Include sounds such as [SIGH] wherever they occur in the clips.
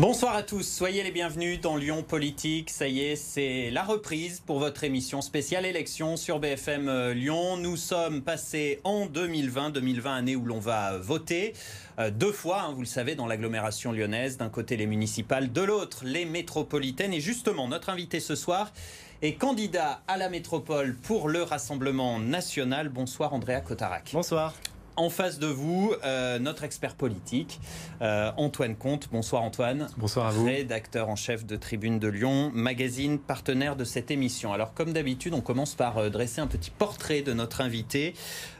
Bonsoir à tous, soyez les bienvenus dans Lyon Politique. Ça y est, c'est la reprise pour votre émission spéciale élection sur BFM euh, Lyon. Nous sommes passés en 2020, 2020 année où l'on va voter euh, deux fois, hein, vous le savez, dans l'agglomération lyonnaise, d'un côté les municipales, de l'autre les métropolitaines. Et justement, notre invité ce soir est candidat à la métropole pour le Rassemblement national. Bonsoir Andrea Cotarac. Bonsoir en face de vous, euh, notre expert politique, euh, Antoine Comte. Bonsoir Antoine. Bonsoir à vous. Rédacteur en chef de Tribune de Lyon, magazine partenaire de cette émission. Alors comme d'habitude, on commence par euh, dresser un petit portrait de notre invité,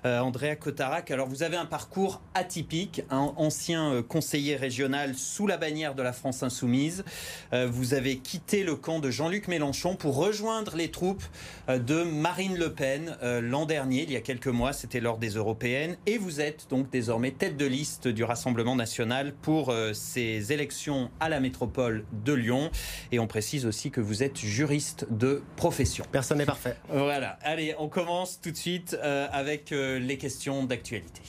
Andrea Cotarac. Alors vous avez un parcours atypique, un ancien conseiller régional sous la bannière de la France insoumise. vous avez quitté le camp de Jean-Luc Mélenchon pour rejoindre les troupes de Marine Le Pen l'an dernier, il y a quelques mois, c'était lors des européennes. Et vous vous êtes donc désormais tête de liste du Rassemblement national pour euh, ces élections à la métropole de Lyon. Et on précise aussi que vous êtes juriste de profession. Personne n'est parfait. Voilà. Allez, on commence tout de suite euh, avec euh, les questions d'actualité.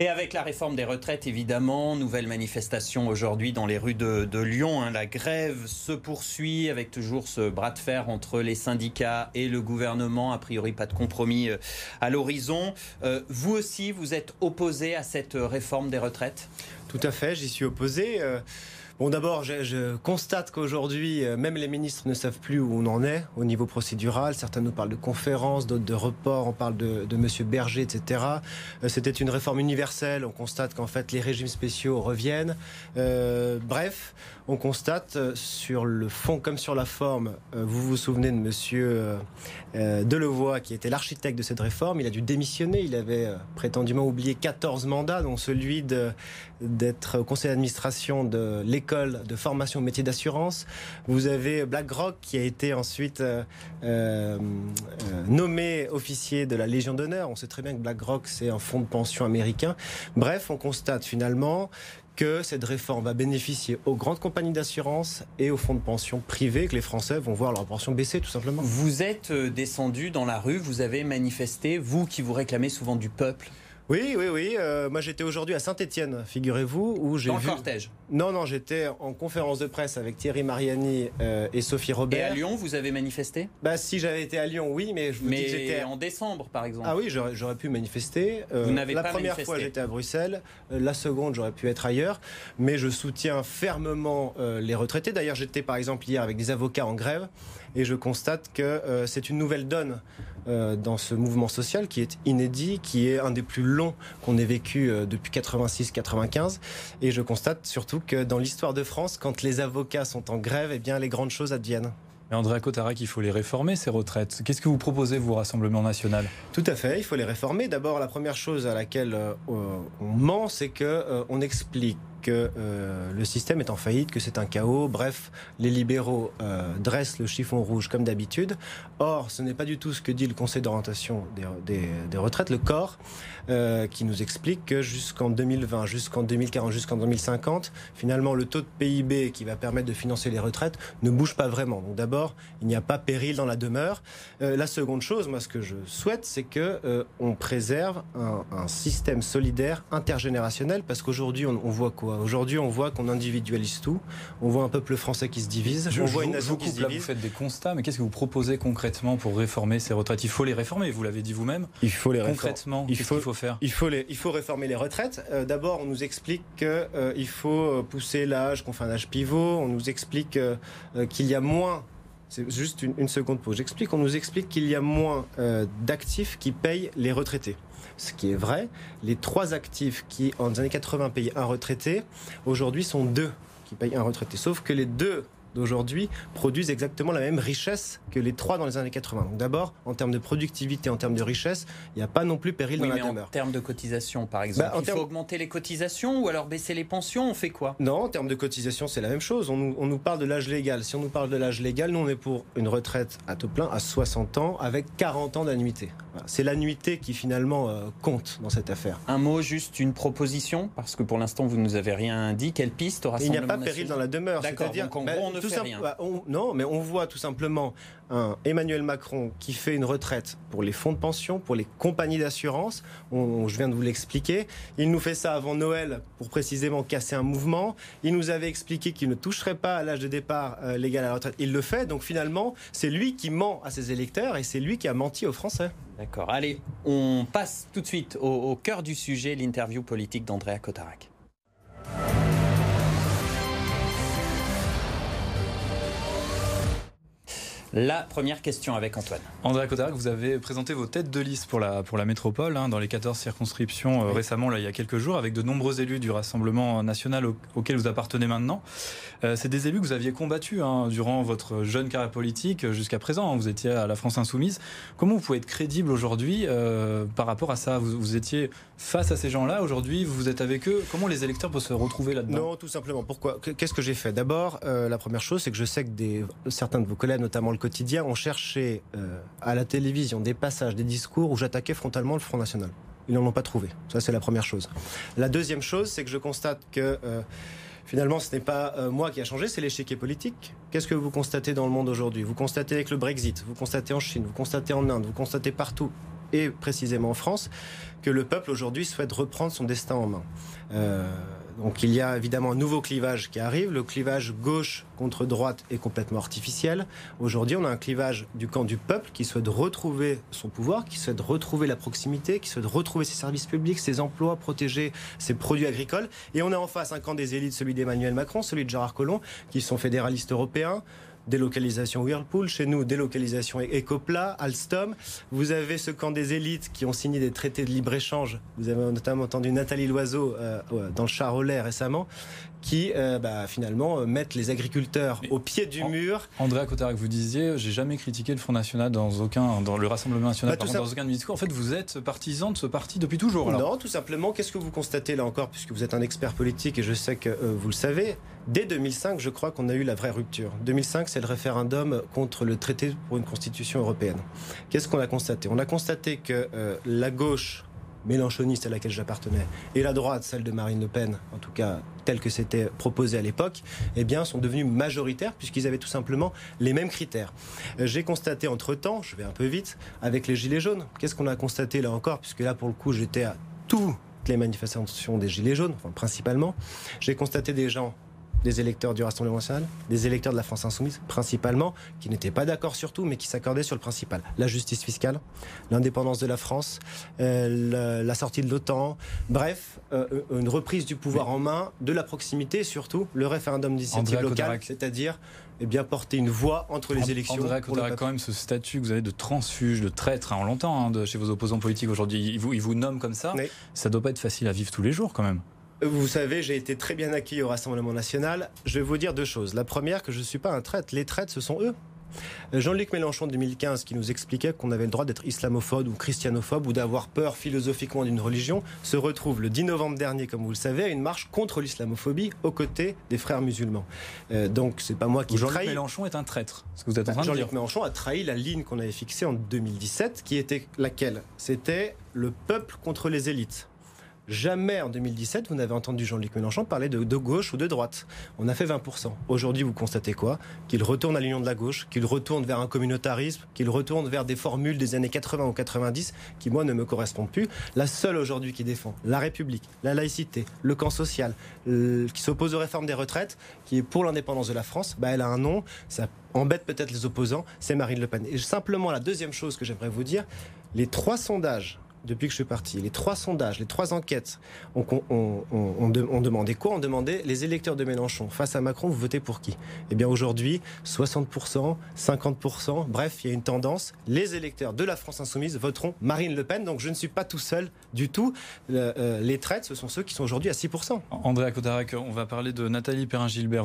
Et avec la réforme des retraites, évidemment, nouvelle manifestation aujourd'hui dans les rues de, Lyon. Hein. La grève se poursuit avec toujours ce bras de fer entre les syndicats et le gouvernement. A priori, pas de compromis euh, à l'horizon. Euh, vous aussi, vous êtes opposé à cette réforme des retraites? Tout à fait, j'y suis opposé. Euh, Bon, d'abord, je, constate qu'aujourd'hui, euh, même les ministres ne savent plus où on en est au niveau procédural. Certains nous parlent de conférences, d'autres de reports. On parle de, de Monsieur Berger, etc. Euh, c'était une réforme universelle. On constate qu'en fait, les régimes spéciaux reviennent. Euh, bref, on constate sur le fond comme sur la forme. vous vous souvenez de Monsieur Delevoye, qui était l'architecte de cette réforme. Il a dû démissionner. Il avait prétendument oublié 14 mandats, dont celui d'être conseiller d'administration de l'école de formation au métier d'assurance. Vous avez BlackRock qui a été ensuite euh, euh, nommé officier de la Légion d'honneur. On sait très bien que BlackRock, c'est un fonds de pension américain. Bref, on constate finalement que cette réforme va bénéficier aux grandes compagnies d'assurance et aux fonds de pension privés, que les Français vont voir leur pension baisser tout simplement. Vous êtes euh, descendu dans la rue, vous avez manifesté, vous qui vous réclamez souvent du peuple oui, oui, oui. Euh, moi, j'étais aujourd'hui à Saint-Étienne, figurez-vous, où j'ai Dans vu... le cortège Non, non, j'étais en conférence de presse avec Thierry Mariani euh, et Sophie Robert. Et à Lyon, vous avez manifesté? Bah, si j'avais été à Lyon, oui, mais je vous mais dis que j'étais en décembre, par exemple. Ah oui, j'aurais pu manifester. Euh, vous n'avez la pas première fois, j'étais à Bruxelles. la seconde, j'aurais pu être ailleurs. Mais je soutiens fermement les retraités. D'ailleurs, j'étais par exemple hier avec des avocats en grève et je constate que c'est une nouvelle donne euh, dans ce mouvement social qui est inédit, qui est un des plus longs qu'on ait vécu euh, depuis 86-95. Et je constate surtout que dans l'histoire de France, quand les avocats sont en grève, eh bien les grandes choses adviennent. Mais André Cotarac, il faut les réformer, ces retraites. Qu'est-ce que vous proposez, vous, Rassemblement National? Tout à fait, il faut les réformer. D'abord, la première chose à laquelle euh, on ment, c'est qu'on explique que euh, le système est en faillite, que c'est un chaos. Bref, les libéraux euh, dressent le chiffon rouge comme d'habitude. Or, ce n'est pas du tout ce que dit le Conseil d'orientation des, retraites, le corps, euh, qui nous explique que jusqu'en 2020, jusqu'en 2040, jusqu'en 2050, finalement, le taux de PIB qui va permettre de financer les retraites ne bouge pas vraiment. Donc d'abord, il n'y a pas péril dans la demeure. la seconde chose, moi, ce que je souhaite, c'est que on préserve un, système solidaire intergénérationnel, parce qu'aujourd'hui, on voit quoi? Aujourd'hui, on voit qu'on individualise tout. On voit un peuple français qui se divise. Je, on voit une nation qui se divise. vous faites des constats, mais qu'est-ce que vous proposez concrètement pour réformer ces retraites? Il faut les réformer, vous l'avez dit vous-même. Il faut les réformer. Concrètement, qu'est-ce qu'il faut faire? il faut, les, il faut réformer les retraites. Euh, d'abord, on nous explique qu'il euh, faut pousser l'âge, qu'on fait un âge pivot. On nous explique euh, qu'il y a moins c'est juste une, une, seconde pause. J'explique. On nous explique qu'il y a moins d'actifs qui payent les retraités ce qui est vrai. Les trois actifs qui, en années 80, payaient un retraité, aujourd'hui sont deux qui payent un retraité. Sauf que les deux d'aujourd'hui produisent exactement la même richesse que les trois dans les années 80. Donc d'abord, en termes de productivité, en termes de richesse, il n'y a pas non plus péril dans la mais En termes de cotisation, par exemple, bah, il faut augmenter les cotisations ou alors baisser les pensions, on fait quoi? Non, en termes de cotisation, c'est la même chose. On nous, on nous parle de l'âge légal. Si on nous parle de l'âge légal, nous on est pour une retraite à taux plein à 60 ans avec 40 ans d'annuité. C'est l'annuité qui finalement euh, compte dans cette affaire. Un mot, juste une proposition, parce que pour l'instant vous ne nous avez rien dit. Quelle piste au Il n'y a pas péril dans la demeure. D'accord. Donc en gros, on ne tout fait rien. Bah, on- non, mais on voit tout simplement un Emmanuel Macron qui fait une retraite pour les fonds de pension, pour les compagnies d'assurance. Je viens de vous l'expliquer. Il nous fait ça avant Noël pour précisément casser un mouvement. Il nous avait expliqué qu'il ne toucherait pas à l'âge de départ euh, légal à la retraite. Il le fait. Donc finalement, c'est lui qui ment à ses électeurs et c'est lui qui a menti aux Français. D'accord. Allez, on passe tout de suite au, au cœur du sujet, l'interview politique d'Andrea Cotarac. La première question avec Antoine. André Cotarac, vous avez présenté vos têtes de liste pour la, pour la métropole hein, dans les 14 circonscriptions euh, récemment, là, il y a quelques jours, avec de nombreux élus du Rassemblement national au- auquel vous appartenez maintenant. Euh, c'est des élus que vous aviez combattus hein, durant votre jeune carrière politique euh, jusqu'à présent. hein. vous étiez à la France Insoumise. Comment vous pouvez être crédible aujourd'hui euh, par rapport à ça? Vous, vous étiez face à ces gens-là. Aujourd'hui, vous êtes avec eux. Comment les électeurs peuvent se retrouver là-dedans? Non, tout simplement. Pourquoi? Qu'est-ce que j'ai fait? D'abord, euh, la première chose, c'est que je sais que des, certains de vos collègues, notamment le quotidien, ont cherché euh, à la télévision des passages, des discours où j'attaquais frontalement le Front National. Ils n'en ont pas trouvé. Ça, c'est la première chose. La deuxième chose, c'est que je constate que euh, finalement, ce n'est pas euh, moi qui a changé, c'est l'échiquier politique. Qu'est-ce que vous constatez dans le monde aujourd'hui? Vous constatez avec le Brexit, vous constatez en Chine, vous constatez en Inde, vous constatez partout, et précisément en France, que le peuple aujourd'hui souhaite reprendre son destin en main. Donc il y a évidemment un nouveau clivage qui arrive. Le clivage gauche contre droite est complètement artificiel. Aujourd'hui, on a un clivage du camp du peuple qui souhaite retrouver son pouvoir, qui souhaite retrouver la proximité, qui souhaite retrouver ses services publics, ses emplois, protéger ses produits agricoles. Et on a en face un camp des élites, celui d'Emmanuel Macron, celui de Gérard Collomb, qui sont fédéralistes européens délocalisation Whirlpool, chez nous délocalisation Ecopla, Alstom. Vous avez ce camp des élites qui ont signé des traités de libre-échange. Vous avez notamment entendu Nathalie Loiseau euh, dans le Charolais récemment, qui euh, bah, finalement euh, mettent les agriculteurs Mais au pied du en- mur. Andrea Cotarac, vous disiez, j'ai jamais critiqué le Front National dans aucun, dans le Rassemblement National, Bah, pardon, dans aucun de mes discours. En fait, vous êtes partisan de ce parti depuis toujours. alors. Non, tout simplement, qu'est-ce que vous constatez là encore, puisque vous êtes un expert politique et je sais que euh, vous le savez, dès 2005, je crois qu'on a eu la vraie rupture. 2005, c'est le référendum contre le traité pour une constitution européenne. Qu'est-ce qu'on a constaté? On a constaté que euh, la gauche mélanchoniste à laquelle j'appartenais et la droite, celle de Marine Le Pen, en tout cas telle que c'était proposé à l'époque, eh bien, sont devenus majoritaires puisqu'ils avaient tout simplement les mêmes critères. Euh, J'ai constaté entre-temps, je vais un peu vite, avec les Gilets jaunes, qu'est-ce qu'on a constaté là encore, puisque là, pour le coup, j'étais à toutes les manifestations des Gilets jaunes, enfin, principalement, j'ai constaté des gens des électeurs du Rassemblement national, des électeurs de la France insoumise, principalement, qui n'étaient pas d'accord sur tout, mais qui s'accordaient sur le principal. La justice fiscale, l'indépendance de la France, euh, la, la sortie de l'OTAN, bref, euh, une reprise du pouvoir en main, de la proximité et surtout le référendum d'initiative locale, c'est-à-dire eh bien, porter une voix entre les élections. Cotarac, peuple. quand même, ce statut que vous avez de transfuge, de traître, hein, on l'entend hein, chez vos opposants politiques aujourd'hui. Ils vous, ils vous nomment comme ça. Oui. Ça doit pas être facile à vivre tous les jours, quand même. Vous savez, j'ai été très bien accueilli au Rassemblement national. Je vais vous dire deux choses. La première, que je ne suis pas un traître. Les traîtres, ce sont eux. Jean-Luc Mélenchon de 2015 qui nous expliquait qu'on avait le droit d'être islamophobe ou christianophobe ou d'avoir peur philosophiquement d'une religion se retrouve le 10 novembre dernier, comme vous le savez, à une marche contre l'islamophobie aux côtés des frères musulmans. Euh, donc c'est pas moi qui Jean-Luc trahis. Mélenchon est un traître. Ce que vous êtes en train de dire. Jean-Luc Mélenchon a trahi la ligne qu'on avait fixée en 2017, qui était laquelle? C'était le peuple contre les élites. Jamais en 2017, vous n'avez entendu Jean-Luc Mélenchon parler de, de gauche ou de droite. On a fait 20%. Aujourd'hui, vous constatez quoi? Qu'il retourne à l'union de la gauche, qu'il retourne vers un communautarisme, qu'il retourne vers des formules des années 80 ou 90 qui, moi, ne me correspondent plus. La seule aujourd'hui qui défend la République, la laïcité, le camp social, euh, qui s'oppose aux réformes des retraites, qui est pour l'indépendance de la France, bah, elle a un nom, ça embête peut-être les opposants, c'est Marine Le Pen. Et simplement, la deuxième chose que j'aimerais vous dire, les trois sondages depuis que je suis parti, les trois sondages, les trois enquêtes ont, on, on, on, de- on demandé quoi On demandait les électeurs de Mélenchon face à Macron, vous votez pour qui? Eh bien aujourd'hui, 60%, 50%, bref, il y a une tendance. Les électeurs de la France insoumise voteront Marine Le Pen, donc je ne suis pas tout seul du tout. Euh, euh, les traites, ce sont ceux qui sont aujourd'hui à 6%. Andrea Cotarac, on va parler de Nathalie Perrin-Gilbert,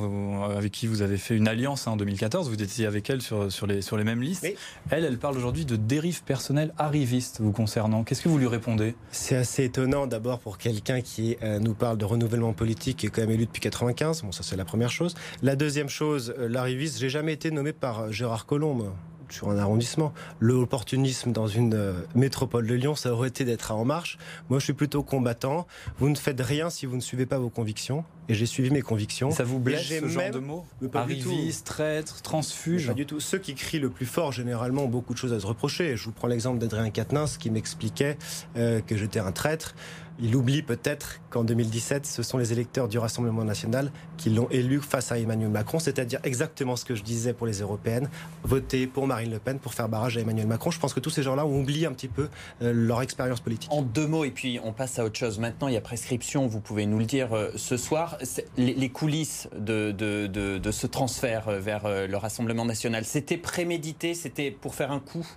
avec qui vous avez fait une alliance hein, en 2014. Vous étiez avec elle sur, sur, les, sur les mêmes listes. Oui. Elle, elle parle aujourd'hui de dérive personnelle arriviste vous concernant. Qu'est-ce que vous lui répondez? C'est assez étonnant d'abord pour quelqu'un qui euh, nous parle de renouvellement politique est quand même élu depuis 95. Bon, ça c'est la première chose. La deuxième chose, euh, l'arriviste, j'ai jamais été nommé par euh, Gérard Collomb. moi, Sur un arrondissement. L'opportunisme dans une euh, métropole de Lyon, ça aurait été d'être à En Marche. Moi, je suis plutôt combattant. Vous ne faites rien si vous ne suivez pas vos convictions. Et j'ai suivi mes convictions. Ça vous blesse ce genre de mots Arriviste, traître, transfuge Pas du tout. Ceux qui crient le plus fort, généralement, ont beaucoup de choses à se reprocher. Je vous prends l'exemple d'Adrien Quatennens qui m'expliquait euh, que j'étais un traître. Il oublie peut-être qu'en 2017, ce sont les électeurs du Rassemblement national qui l'ont élu face à Emmanuel Macron, c'est-à-dire exactement ce que je disais pour les européennes, voter pour Marine Le Pen pour faire barrage à Emmanuel Macron. Je pense que tous ces gens-là ont oublié un petit peu euh, leur expérience politique. En deux mots, et puis on passe à autre chose. Maintenant, il y a prescription, vous pouvez nous le dire euh, ce soir. Les, coulisses de, de, ce transfert euh, vers le Rassemblement national, c'était prémédité, c'était pour faire un coup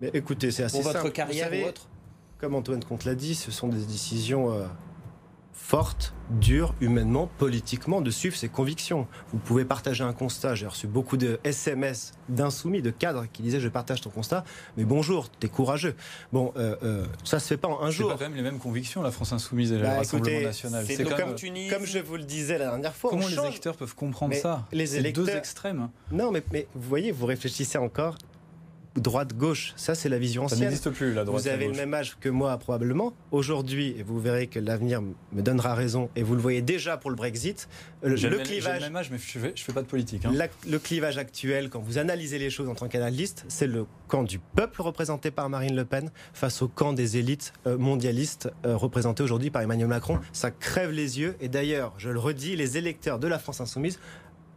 mais écoutez, c'est assez Pour votre carrière ou autre? Comme Antoine Comte l'a dit, ce sont des décisions euh, fortes, dures, humainement, politiquement, de suivre ses convictions. Vous pouvez partager un constat. J'ai reçu beaucoup de SMS d'insoumis, de cadres qui disaient je partage ton constat, mais bonjour, t'es courageux. Bon, euh, euh, ça se fait pas en un jour. C'est quand même les mêmes convictions, la France insoumise et le bah, Rassemblement national. C'est comme, comme, je vous le disais la dernière fois. Comment les électeurs peuvent comprendre ça? Les électeurs... deux extrêmes. Non, mais, mais vous voyez, vous réfléchissez encore droite-gauche. Ça, c'est la vision ancienne. Ça n'existe plus, la droite. Vous avez le même âge que moi, probablement. Aujourd'hui, et vous verrez que l'avenir me donnera raison, et vous le voyez déjà pour le Brexit, le, le clivage. le même âge, mais je ne fais, pas de politique. Hein. le clivage actuel, quand vous analysez les choses en tant qu'analyste, c'est le camp du peuple représenté par Marine Le Pen face au camp des élites euh, mondialistes euh, représenté aujourd'hui par Emmanuel Macron. Ça crève les yeux. Et d'ailleurs, je le redis, les électeurs de la France Insoumise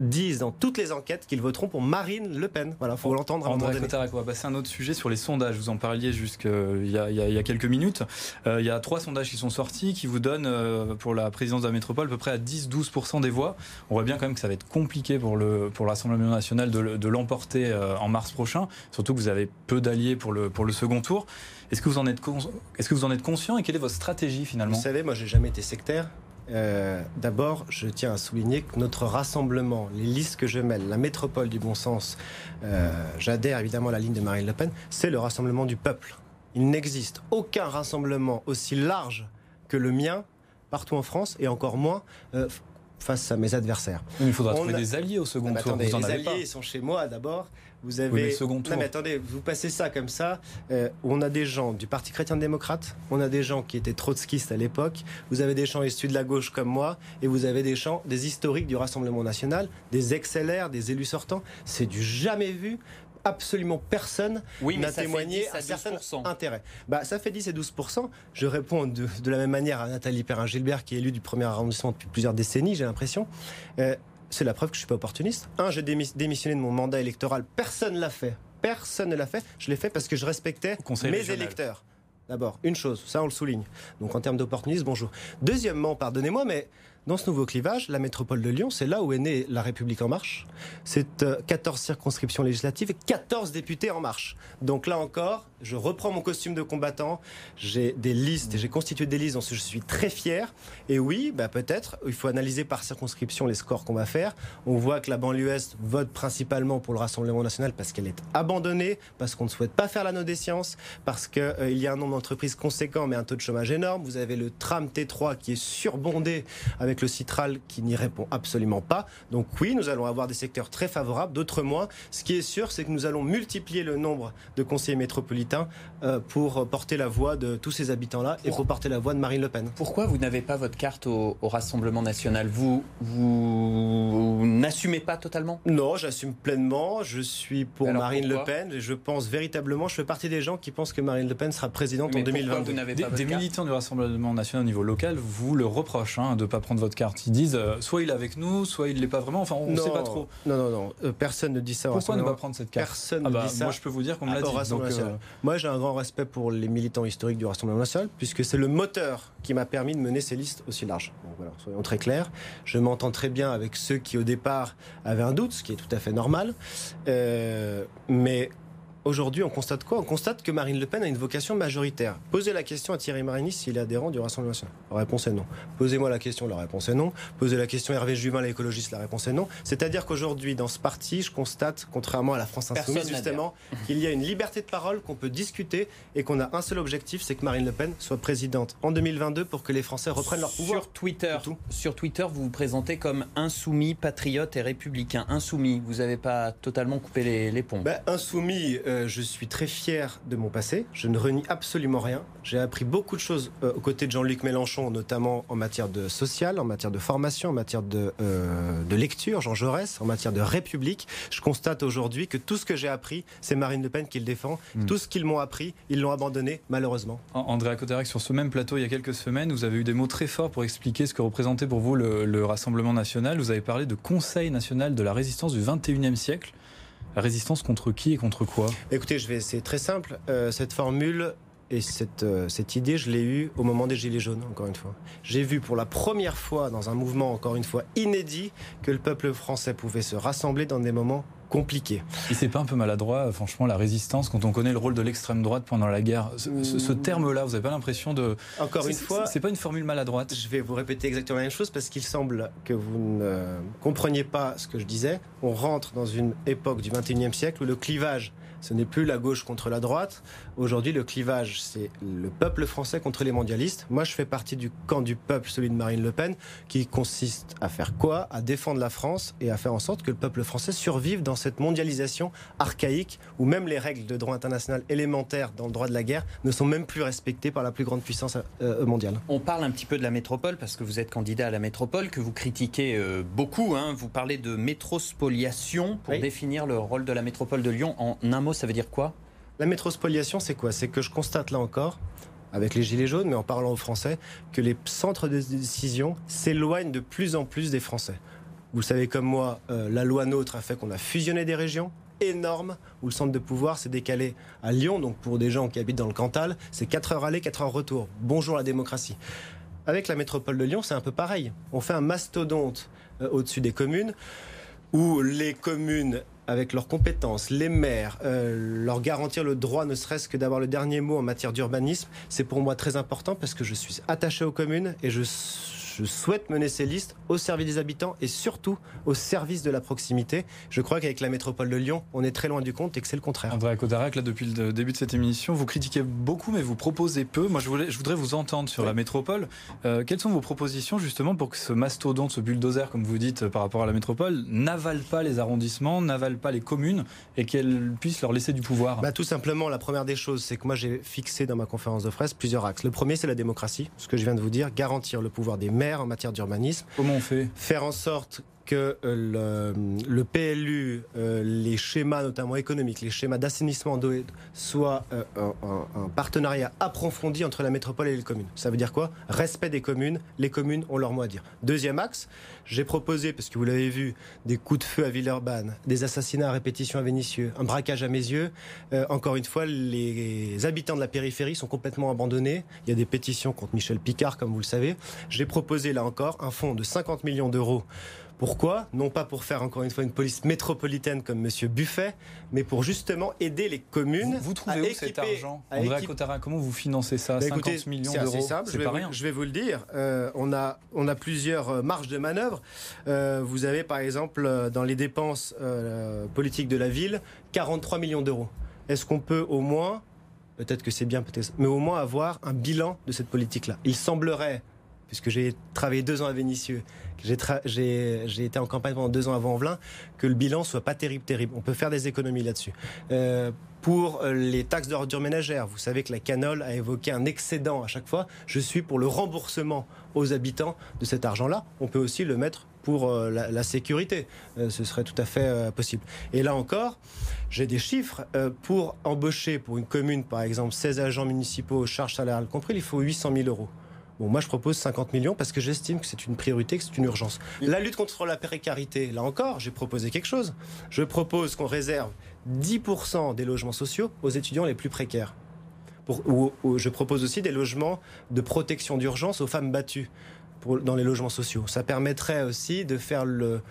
disent dans toutes les enquêtes qu'ils voteront pour Marine Le Pen. Voilà, faut l'entendre à un moment donné. on va passer à un autre sujet sur les sondages. Vous en parliez jusqu'il y, a, il y a quelques minutes. Euh, il y a trois sondages qui sont sortis qui vous donnent euh, pour la présidence de la métropole à peu près à 10-12% des voix. On voit bien quand même que ça va être compliqué pour le pour l'Assemblée nationale de, l'emporter euh, en mars prochain. Surtout que vous avez peu d'alliés pour le pour le second tour. Est-ce que vous en êtes est-ce que vous en êtes conscient et quelle est votre stratégie finalement? Vous savez, moi j'ai jamais été sectaire. Euh, d'abord, je tiens à souligner que notre rassemblement, les listes que je mêle, la métropole du bon sens, euh, j'adhère évidemment à la ligne de Marine Le Pen, c'est le rassemblement du peuple. Il n'existe aucun rassemblement aussi large que le mien partout en France et encore moins euh, face à mes adversaires. Il faudra trouver des alliés au second tour. les alliés sont chez moi d'abord. Vous avez. second tour. Non, mais attendez, vous passez ça comme ça. Euh, on a des gens du Parti chrétien-démocrate, on a des gens qui étaient trotskistes à l'époque, vous avez des gens issus de la gauche comme moi, et vous avez des gens, des historiques du Rassemblement national, des XLR, des élus sortants. C'est du jamais vu absolument personne n'a témoigné à, certain intérêt. Bah, ça fait 10 et 12 Je réponds de, la même manière à Nathalie Perrin-Gilbert, qui est élue du premier arrondissement depuis plusieurs décennies, j'ai l'impression. Euh, c'est la preuve que je suis pas opportuniste. Un, j'ai démissionné de mon mandat électoral. Personne l'a fait. Personne ne l'a fait. Je l'ai fait parce que je respectais mes électeurs. D'abord, une chose, ça on le souligne. Donc en termes d'opportunisme, bonjour. Deuxièmement, pardonnez-moi, mais dans ce nouveau clivage, la métropole de Lyon, c'est là où est née la République en marche. C'est 14 euh, circonscriptions législatives et 14 députés en marche. Donc là encore, je reprends mon costume de combattant. J'ai des listes et j'ai constitué des listes dont je suis très fier. Et oui, bah peut-être, il faut analyser par circonscription les scores qu'on va faire. On voit que la banlieue Est vote principalement pour le Rassemblement national parce qu'elle est abandonnée, parce qu'on ne souhaite pas faire l'anneau des sciences, parce qu'il euh, y a un nombre d'entreprises conséquent mais un taux de chômage énorme. Vous avez le tram T3 qui est surbondé avec avec le Citral qui n'y répond absolument pas. Donc oui, nous allons avoir des secteurs très favorables, d'autres moins. Ce qui est sûr, c'est que nous allons multiplier le nombre de conseillers métropolitains euh, pour porter la voix de tous ces habitants-là et pour porter la voix de Marine Le Pen. Pourquoi vous n'avez pas votre carte au, Rassemblement national? Vous, vous n'assumez pas totalement? Non, j'assume pleinement. Je suis pour Marine Le Pen et je pense véritablement, je fais partie des gens qui pensent que Marine Le Pen sera présidente en 2022. des, des militants du Rassemblement national au niveau local vous le reprochent hein, de ne pas prendre votre carte. Ils disent euh, soit il est avec nous, soit il ne l'est pas vraiment. Enfin, on ne sait pas trop. Non, non, non. Euh, personne ne dit ça. Pourquoi ne pas prendre cette carte Personne ah ne bah, dit ça. Moi, je peux vous dire qu'on me l'a dit. Euh, moi, j'ai un grand respect pour les militants historiques du Rassemblement national, puisque c'est le moteur qui m'a permis de mener ces listes aussi larges. Donc, voilà, soyons très clairs. Je m'entends très bien avec ceux qui, au départ, avaient un doute, ce qui est tout à fait normal. mais Aujourd'hui, on constate quoi? On constate que Marine Le Pen a une vocation majoritaire. Posez la question à Thierry Marinis s'il est adhérent du Rassemblement national. La réponse est non. Posez-moi la question, la réponse est non. Posez la question à Hervé Juvin, l'écologiste, la réponse est non. C'est-à-dire qu'aujourd'hui, dans ce parti, je constate, contrairement à la France Insoumise, justement, [LAUGHS] qu'il y a une liberté de parole, qu'on peut discuter et qu'on a un seul objectif, c'est que Marine Le Pen soit présidente en 2022 pour que les Français reprennent leur pouvoir. Sur Twitter, sur Twitter, vous vous présentez comme insoumis, patriote et républicain. Insoumis, vous n'avez pas totalement coupé les, ponts. Ben, insoumis. euh, je suis très fier de mon passé. Je ne renie absolument rien. J'ai appris beaucoup de choses euh, aux côtés de Jean-Luc Mélenchon, notamment en matière de social, en matière de formation, en matière de, euh, de lecture, Jean Jaurès, en matière de République. Je constate aujourd'hui que tout ce que j'ai appris, c'est Marine Le Pen qui le défend. Mm. Tout ce qu'ils m'ont appris, ils l'ont abandonné, malheureusement. Andréa Cotarac, sur ce même plateau, il y a quelques semaines, vous avez eu des mots très forts pour expliquer ce que représentait pour vous le, le Rassemblement national. Vous avez parlé de Conseil national de la résistance du 21e siècle. Résistance contre qui et contre quoi? Écoutez, je vais, c'est très simple. Euh, cette formule et cette, euh, cette idée, je l'ai eue au moment des Gilets jaunes, encore une fois. J'ai vu pour la première fois, dans un mouvement, encore une fois, inédit, que le peuple français pouvait se rassembler dans des moments compliqué. Et c'est pas un peu maladroit, franchement, la résistance, quand on connaît le rôle de l'extrême droite pendant la guerre? Ce, ce- ce terme-là, vous n'avez pas l'impression de. Encore une fois, C'est pas une formule maladroite? je vais vous répéter exactement la même chose parce qu'il semble que vous ne compreniez pas ce que je disais. On rentre dans une époque du 21e siècle où le clivage, ce n'est plus la gauche contre la droite. Aujourd'hui, le clivage, c'est le peuple français contre les mondialistes. Moi, je fais partie du camp du peuple, celui de Marine Le Pen, qui consiste à faire quoi? À défendre la France et à faire en sorte que le peuple français survive dans cette mondialisation archaïque où même les règles de droit international élémentaires dans le droit de la guerre ne sont même plus respectées par la plus grande puissance euh, mondiale. On parle un petit peu de la métropole parce que vous êtes candidat à la métropole, que vous critiquez euh, beaucoup. hein. Vous parlez de métrospoliation pour Oui. définir le rôle de la métropole de Lyon. En un mot, ça veut dire quoi? La métrospoliation, c'est quoi? C'est que je constate là encore, avec les Gilets jaunes, mais en parlant aux Français, que les centres de décision s'éloignent de plus en plus des Français. Vous savez comme moi, euh, la loi NOTRe a fait qu'on a fusionné des régions énormes où le centre de pouvoir s'est décalé à Lyon. Donc pour des gens qui habitent dans le Cantal, c'est 4 heures aller, 4 heures retour. Bonjour la démocratie. Avec la métropole de Lyon, c'est un peu pareil. On fait un mastodonte euh, au-dessus des communes où les communes, avec leurs compétences, les maires, euh, leur garantir le droit, ne serait-ce que d'avoir le dernier mot en matière d'urbanisme, c'est pour moi très important parce que je suis attaché aux communes et je, je souhaite mener ces listes au service des habitants et surtout au service de la proximité. Je crois qu'avec la métropole de Lyon, on est très loin du compte et que c'est le contraire. Andréa Cotarac, là, depuis le début de cette émission, vous critiquez beaucoup, mais vous proposez peu. Moi, je, voulais, je voudrais vous entendre sur Oui. la métropole. Euh, quelles sont vos propositions, justement, pour que ce mastodonte, ce bulldozer, comme vous dites, euh, par rapport à la métropole, n'avale pas les arrondissements, n'avale pas les communes, et qu'elle puisse leur laisser du pouvoir? Bah, tout simplement, la première des choses, c'est que moi j'ai fixé dans ma conférence de presse plusieurs axes. Le premier, c'est la démocratie, ce que je viens de vous dire, garantir le pouvoir des maires en matière d'urbanisme, Comment on fait? Faire en sorte que euh, le, PLU, euh, les schémas notamment économiques, les schémas d'assainissement d'eau soient euh, un, partenariat approfondi entre la métropole et les communes. Ça veut dire quoi? Respect des communes, les communes ont leur mot à dire. Deuxième axe, j'ai proposé, parce que vous l'avez vu, des coups de feu à Villeurbanne, des assassinats à répétition à Vénissieux, un braquage à mes yeux. Encore une fois, les habitants de la périphérie sont complètement abandonnés. Il y a des pétitions contre Michel Picard, comme vous le savez. J'ai proposé là encore un fonds de 50 millions d'euros. Pourquoi? Non pas pour faire encore une fois une police métropolitaine comme Monsieur Buffet, mais pour justement aider les communes. Vous, vous trouvez à où cet argent? Cotarac, comment vous financez ça? Bah, 50 écoutez, millions d'euros simple, je C'est vais, pas vous, rien. je vais vous le dire. Euh, on, a, on a plusieurs euh, marges de manœuvre. Euh, vous avez par exemple dans les dépenses euh, politiques de la ville 43 millions d'euros. Est-ce qu'on peut au moins, peut-être que c'est bien, peut-être, mais au moins avoir un bilan de cette politique-là? Il semblerait, puisque j'ai travaillé deux ans à Vénissieux, j'ai été en campagne pendant deux ans avant Velin, que le bilan soit pas terrible, terrible. On peut faire des économies là-dessus. Euh, pour euh, les taxes d'ordures ménagères, vous savez que la Canol a évoqué un excédent à chaque fois. Je suis pour le remboursement aux habitants de cet argent-là. On peut aussi le mettre pour euh, la, sécurité. Ce serait tout à fait possible. Et là encore, j'ai des chiffres. Pour embaucher pour une commune, par exemple, 16 agents municipaux, charges salariales compris, il faut 800 000 euros. Moi, je propose 50 millions parce que j'estime que c'est une priorité, que c'est une urgence. La lutte contre la précarité, là encore, j'ai proposé quelque chose. Je propose qu'on réserve 10% des logements sociaux aux étudiants les plus précaires. Ou- je propose aussi des logements de protection d'urgence aux femmes battues dans les logements sociaux. Ça permettrait aussi de faire le-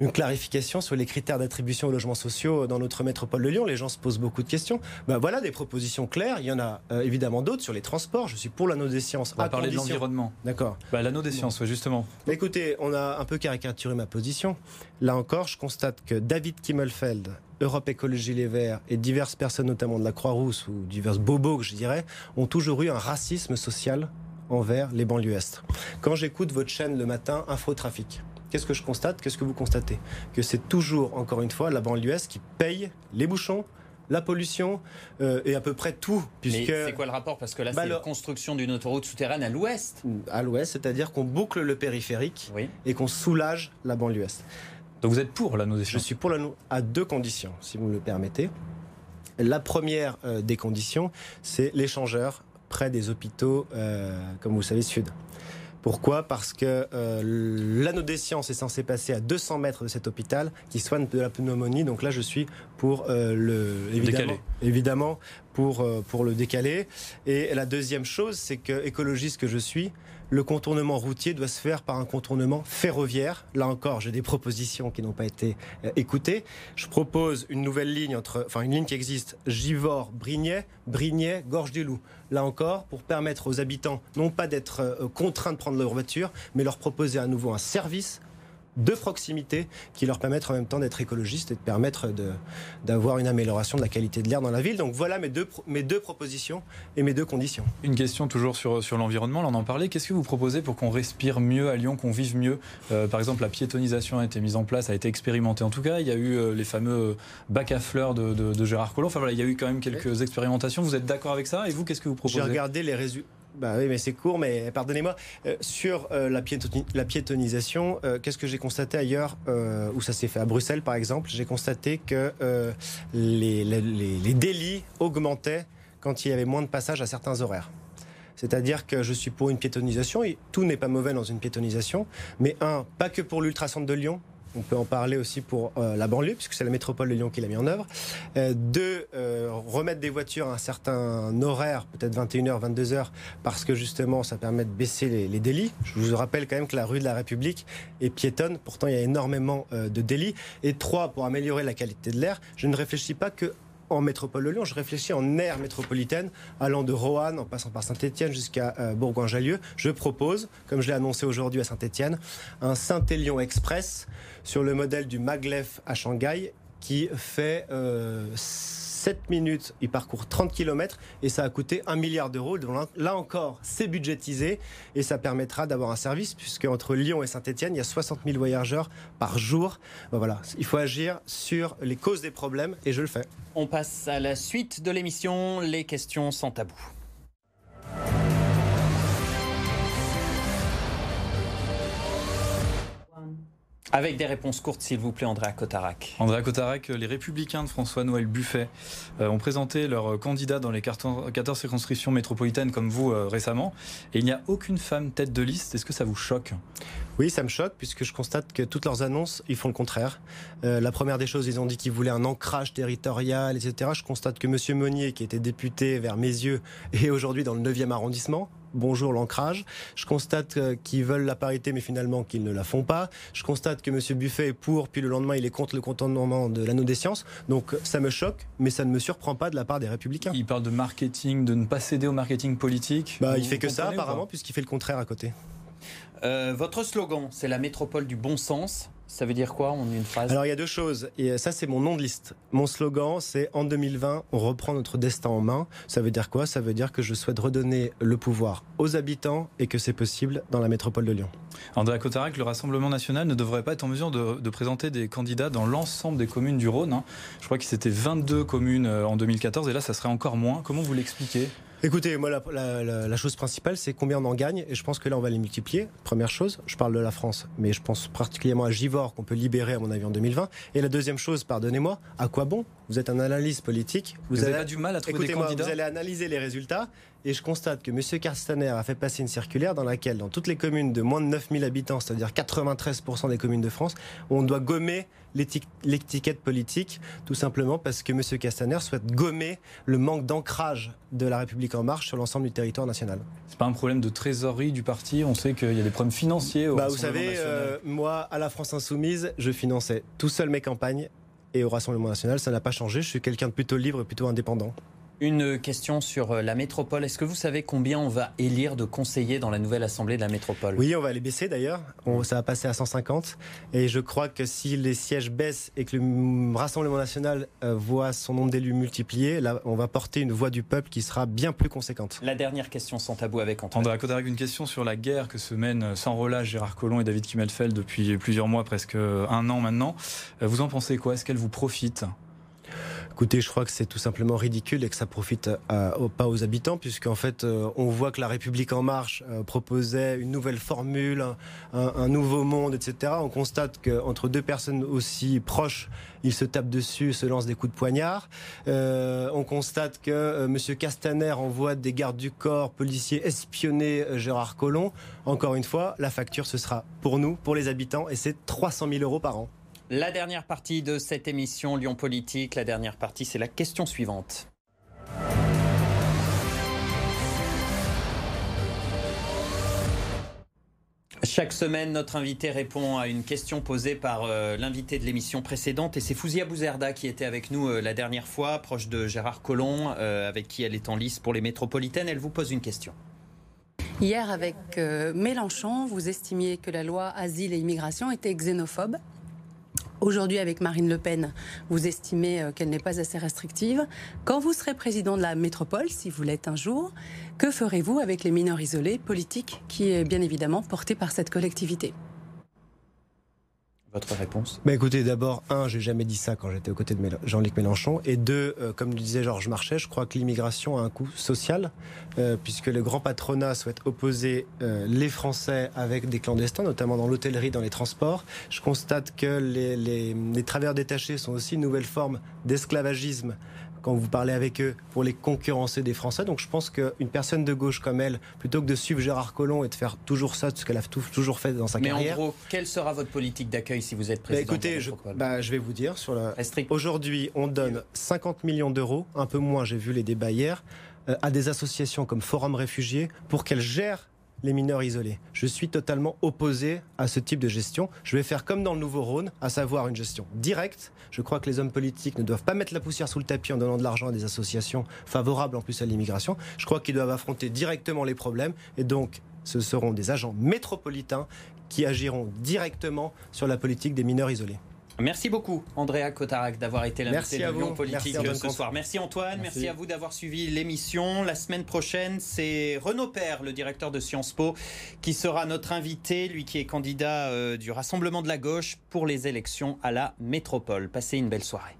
une clarification sur les critères d'attribution aux logements sociaux dans notre métropole de Lyon. Les gens se posent beaucoup de questions. Ben voilà des propositions claires. Il y en a euh, évidemment d'autres sur les transports. Je suis pour l'anneau des sciences. On va parler de l'environnement. D'accord. Bah, L'anneau des sciences, ouais, justement. Mais Écoutez, on a un peu caricaturé ma position. Là encore, je constate que David Kimmelfeld, Europe Écologie Les Verts et diverses personnes, notamment de la Croix-Rousse ou diverses bobos, je dirais, ont toujours eu un racisme social envers les banlieues est. Quand j'écoute votre chaîne le matin, Infotrafic, qu'est-ce que je constate? Qu'est-ce que vous constatez? Que c'est toujours, encore une fois, la banlieue est qui paye les bouchons la pollution euh, et à peu près tout. Puisque... Mais c'est quoi le rapport? Parce que là, bah, c'est la construction d'une autoroute souterraine à l'ouest. À l'ouest, c'est-à-dire qu'on boucle le périphérique et qu'on soulage la banlieue est. Donc vous êtes pour la Je suis pour la à deux conditions, si vous me le permettez. La première euh, des conditions, c'est l'échangeur près des hôpitaux, euh, comme vous le savez, sud. Pourquoi? Parce que euh, l'anneau des sciences est censé passer à 200 mètres de cet hôpital qui soigne de la pneumonie. Donc là, je suis pour euh, le évidemment, évidemment pour euh, pour le décaler. Et la deuxième chose, c'est que écologiste que je suis, le contournement routier doit se faire par un contournement ferroviaire. Là encore, j'ai des propositions qui n'ont pas été euh, écoutées. Je propose une nouvelle ligne entre, enfin une ligne qui existe, Givors, Brignais, Brignais, Gorge du Loup. Là encore, pour permettre aux habitants non pas d'être euh, contraints de prendre leur voiture, mais leur proposer à nouveau un service de proximité qui leur permettent en même temps d'être écologistes et de permettre d'avoir une amélioration de la qualité de l'air dans la ville. Donc voilà mes deux, mes deux propositions et mes deux conditions. Une question toujours sur, sur l'environnement, on en parlait. Qu'est-ce que vous proposez pour qu'on respire mieux à Lyon, qu'on vive mieux? Euh, Par exemple, la piétonisation a été mise en place, a été expérimentée en tout cas. Il y a eu euh, les fameux bacs à fleurs de, de, Gérard Collomb. Enfin voilà, il y a eu quand même quelques expérimentations. Vous êtes d'accord avec ça? Et vous, qu'est-ce que vous proposez? J'ai regardé les résultats bah oui, mais c'est court, mais pardonnez-moi. Euh, sur euh, la, la, piétonisation, euh, qu'est-ce que j'ai constaté ailleurs, où ça s'est fait? À Bruxelles par exemple J'ai constaté que les, les, délits augmentaient quand il y avait moins de passages à certains horaires. C'est-à-dire que je suis pour une piétonisation, et tout n'est pas mauvais dans une piétonisation, mais un, pas que pour l'ultracentre de Lyon, on peut en parler aussi pour euh, la banlieue, puisque c'est la métropole de Lyon qui l'a mis en œuvre. Euh, deux, euh, remettre des voitures à un certain horaire, peut-être 21h, 22h, parce que justement, ça permet de baisser les, délits. Je vous rappelle quand même que la rue de la République est piétonne, pourtant il y a énormément de délits. Et trois, pour améliorer la qualité de l'air, je ne réfléchis pas que en métropole de Lyon, je réfléchis en aire métropolitaine, allant de Roanne, en passant par Saint-Étienne jusqu'à Bourgoin-Jallieu. Je propose, comme je l'ai annoncé aujourd'hui à Saint-Étienne, un Saint-Élion Express sur le modèle du maglev à Shanghai qui fait 7 euh, minutes, il parcourt 30 km et ça a coûté 1 milliard d'euros. Là encore, c'est budgétisé et ça permettra d'avoir un service puisque entre Lyon et Saint-Etienne, il y a 60 000 voyageurs par jour. voilà, il faut agir sur les causes des problèmes et je le fais. On passe à la suite de l'émission, les questions sans tabou. Avec des réponses courtes, s'il vous plaît, Andréa Cotarac. Andréa Cotarac, les Républicains de François-Noël Buffet euh, ont présenté leurs candidats dans les 14 circonscriptions métropolitaines comme vous euh, récemment. Et il n'y a aucune femme tête de liste. Est-ce que ça vous choque? Oui, ça me choque, puisque je constate que toutes leurs annonces, ils font le contraire. Euh, la première des choses, ils ont dit qu'ils voulaient un ancrage territorial, etc. Je constate que M. Monnier, qui était député vers mes yeux, [LAUGHS] est aujourd'hui dans le 9e arrondissement bonjour l'ancrage. Je constate euh, qu'ils veulent la parité, mais finalement qu'ils ne la font pas. Je constate que M. Buffet est pour, puis le lendemain, il est contre le contournement de l'anneau des sciences. Donc ça me choque, mais ça ne me surprend pas de la part des Républicains. Il parle de marketing, de ne pas céder au marketing politique. Bah, il fait que ça, apparemment, puisqu'il fait le contraire à côté. Euh, votre slogan, c'est la métropole du bon sens. Ça veut dire quoi en une phrase? Alors il y a deux choses. Et ça c'est mon nom de liste. Mon slogan c'est en 2020 on reprend notre destin en main. Ça veut dire quoi? Ça veut dire que je souhaite redonner le pouvoir aux habitants et que c'est possible dans la métropole de Lyon. André Cotarac, le Rassemblement national ne devrait pas être en mesure de, présenter des candidats dans l'ensemble des communes du Rhône. Hein. Je crois que c'était 22 communes euh, en 2014 et là ça serait encore moins. Comment vous l'expliquez? Écoutez, moi, la, chose principale, c'est combien on en gagne. Et je pense que là, on va les multiplier. Première chose, je parle de la France, mais je pense particulièrement à Givor, qu'on peut libérer, à mon avis, en 2020. Et la deuxième chose, pardonnez-moi, à quoi bon? Vous êtes un analyste politique. Vous, avez du mal à trouver des candidats Vous allez analyser les résultats. Et je constate que M. Carstaner a fait passer une circulaire dans laquelle, dans toutes les communes de moins de 9000 habitants, c'est-à-dire 93% des communes de France, on doit gommer l'étiquette politique, tout simplement parce que M. Castaner souhaite gommer le manque d'ancrage de la République en marche sur l'ensemble du territoire national. C'est pas un problème de trésorerie du parti? On sait qu'il y a des problèmes financiers. Au bah, vous savez, euh, moi, à la France Insoumise, je finançais tout seul mes campagnes et au Rassemblement national, ça n'a pas changé. Je suis quelqu'un de plutôt libre et plutôt indépendant. Une question sur euh, la métropole. Est-ce que vous savez combien on va élire de conseillers dans la nouvelle Assemblée de la métropole? Oui, on va les baisser d'ailleurs. Ça va passer à 150. Et je crois que si les sièges baissent et que le Rassemblement national euh, voit son nombre d'élus multiplié, là, on va porter une voix du peuple qui sera bien plus conséquente. La dernière question sans tabou avec Antoine. André Codarec, une question sur la guerre que se mènent sans relâche Gérard Collomb et David Kimmelfeld depuis plusieurs mois, presque un an maintenant. Euh, vous en pensez quoi? Est-ce qu'elle vous profite? Écoutez, je crois que c'est tout simplement ridicule et que ça profite pas aux habitants, puisqu'en fait, euh, on voit que la République en marche euh, proposait une nouvelle formule, un, nouveau monde, etc. On constate qu'entre deux personnes aussi proches, ils se tapent dessus, se lancent des coups de poignard. Euh, on constate que M. Castaner envoie des gardes du corps, policiers espionner Gérard Collomb. Encore une fois, la facture, ce sera pour nous, pour les habitants, et c'est 300 000 euros par an. La dernière partie de cette émission Lyon Politique, la dernière partie, c'est la question suivante. Chaque semaine, notre invité répond à une question posée par euh, l'invité de l'émission précédente. Et c'est Fouzia Bouzerda qui était avec nous euh, la dernière fois, proche de Gérard Collomb, euh, avec qui elle est en lice pour les métropolitaines. Elle vous pose une question. Hier, avec Mélenchon, vous estimiez que la loi Asile et Immigration était xénophobe. Aujourd'hui, avec Marine Le Pen, vous estimez euh, qu'elle n'est pas assez restrictive. Quand vous serez président de la métropole, si vous l'êtes un jour, que ferez-vous avec les mineurs isolés politiques qui est bien évidemment porté par cette collectivité? Votre réponse? Bah Écoutez, d'abord, un, j'ai jamais dit ça quand j'étais aux côtés de Jean-Luc Mélenchon. Et deux, euh, comme le disait Georges Marchais, je crois que l'immigration a un coût social, euh, puisque le grand patronat souhaite opposer euh, les Français avec des clandestins, notamment dans l'hôtellerie, dans les transports. Je constate que les, les, les travailleurs détachés sont aussi une nouvelle forme d'esclavagisme quand vous parlez avec eux pour les concurrencer des Français. Donc je pense qu'une personne de gauche comme elle, plutôt que de suivre Gérard Collomb et de faire toujours ça, ce qu'elle a toujours fait dans sa carrière. Mais en gros, quelle sera votre politique d'accueil si vous êtes bah, président Écoutez, je, bah, je, vais vous dire sur la. Aujourd'hui, on donne 50 millions d'euros, un peu moins, j'ai vu les débats hier, euh, à des associations comme Forum Réfugiés pour qu'elles gèrent les mineurs isolés. Je suis totalement opposé à ce type de gestion. Je vais faire comme dans le Nouveau-Rhône, à savoir une gestion directe. Je crois que les hommes politiques ne doivent pas mettre la poussière sous le tapis en donnant de l'argent à des associations favorables en plus à l'immigration. Je crois qu'ils doivent affronter directement les problèmes et donc ce seront des agents métropolitains qui agiront directement sur la politique des mineurs isolés. Merci beaucoup, Andrea Cotarac, d'avoir été l'invité de Lyon Politique ce soir. Merci Antoine, merci. à vous d'avoir suivi l'émission. La semaine prochaine, c'est Renaud Père, le directeur de Sciences Po, qui sera notre invité, lui qui est candidat euh, du Rassemblement de la gauche pour les élections à la métropole. Passez une belle soirée.